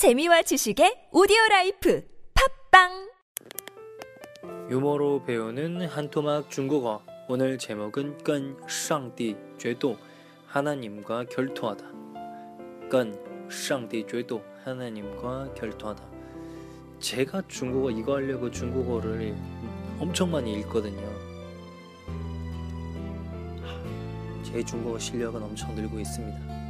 재미와 지식의 오디오 라이프 팝빵! 유머로 배우는 한토막 중국어. 오늘 제목은 끈 상디 죄도 하나님과 결투하다. 끈 상디 죄도 하나님과 결투하다. 제가 중국어 이거 하려고 중국어를 엄청 많이 읽거든요. 제 중국어 실력은 엄청 늘고 있습니다.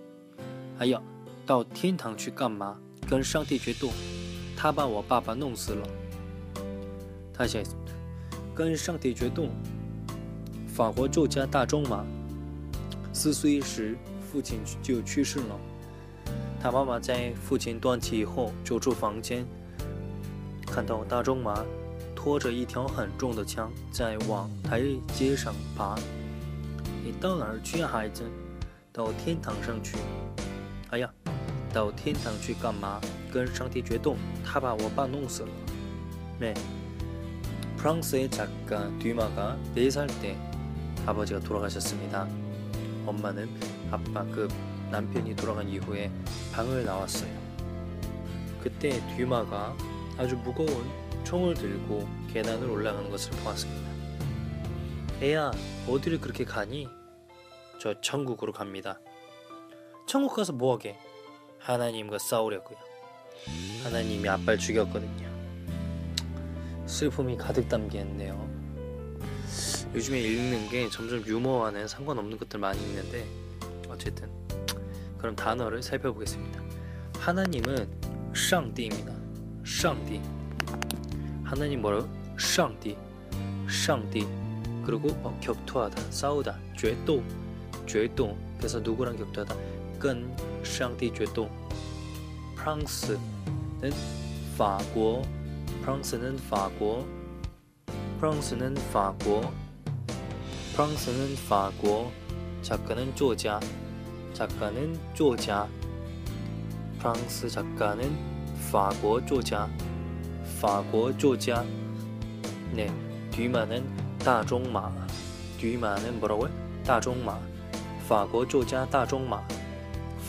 还要到天堂去干嘛？跟上帝决斗。他把我爸爸弄死了，他想跟上帝决斗。法国作家大仲马四岁时，父亲就去世了。他妈妈在父亲断气以后走出房间，看到大仲马拖着一条很重的枪在往台阶上爬。你到哪儿去？孩子，到天堂上去。哎呀，到天堂去干嘛？跟上帝决斗。他把我爸弄死了。네 프랑스의 작가 뒤마가 4살 때 아버지가 돌아가셨습니다. 엄마는 아빠 그 남편이 돌아간 이후에 방을 나왔어요. 그때 뒤마가 아주 무거운 총을 들고 계단을 올라가는 것을 보았습니다. 애야, 어디를 그렇게 가니? 저 천국으로 갑니다. 천국 가서 뭐하게? 하나님과 싸우려고요. 하나님이 아빠를 죽였거든요. 슬픔이 가득 담겼네요. 요즘에 읽는 게 점점 유머와는 상관없는 것들 많이 있는데 어쨌든 그럼 단어를 살펴보겠습니다. 하나님은 쌍띠입니다. 쌍띠. 하나님 뭐라고? 쌍띠. 쌍띠. 그리고 어, 격투하다, 싸우다, 죄도, 죄도. 그래서 누구랑 격투하다? 跟 상帝 决斗. 프랑스는 法国 프랑스는 法国 프랑스는 法国 프랑스는 法国 작가는 作家 작가는 作家 프랑스 작가는 法国作家 法国作家 네, 뒤마는 大仲马 뒤마는 뭐라고요? 大仲马 法国 作家 大仲马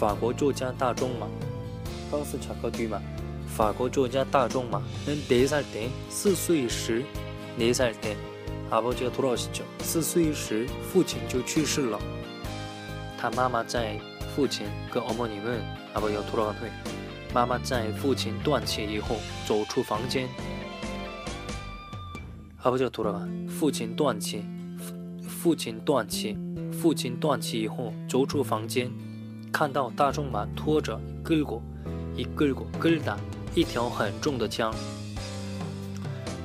法国 作家 大仲马 프랑스 작가 뒤마 法国作家大仲马는 4살 때, 4岁 时, 4살 때 아버지가 돌아가셨죠. 4岁 时, 父亲就去世了. 他妈妈在父亲그 어머님은 아버지가 돌아간 후에 妈妈在父亲断气以后走出房间. 아버지가 돌아간 父亲断气,父亲断气,父亲断气以后走出房间, 看到大仲马拖着 끌고 이끌고 끌다 一条很重的枪，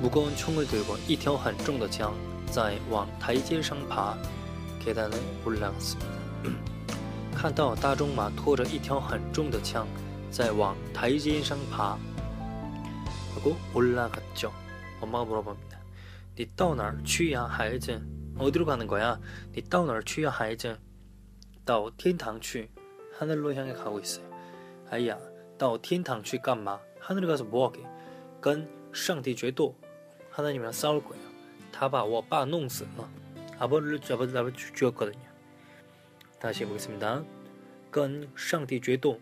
무거운총을들고一条很重的枪在往台阶上爬，계단을올라갔습니다看到大仲马拖着一条很重的枪在往台阶上爬，그리고올라갔죠엄마가물어봅니다你到哪儿去呀，孩子？어디로가는거야你到哪儿去呀，孩子？到天堂去， 하늘로향해가고있어요哎呀，到天堂去干嘛？ 하늘에 가서 뭐하게? 跟 상帝 决斗 하나님이랑 싸울 거예요. 다바我爸 弄死了. 아버지를 아버지를 죽였거든요. 다시 해보겠습니다. 跟 상帝 决斗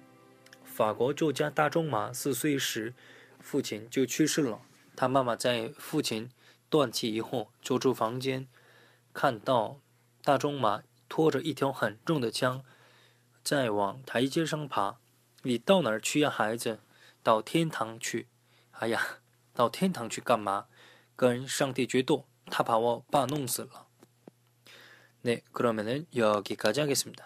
法国作家大仲马四岁时，父亲就去世了。他妈妈在父亲断气以后走出房间，看到大仲马拖着一条很重的枪， 在往台阶上爬。你到哪儿去呀，孩子？到天堂去，哎呀，到天堂去干嘛？跟上帝决斗，他把我爸弄死了。네그러면은여기까지하겠습니다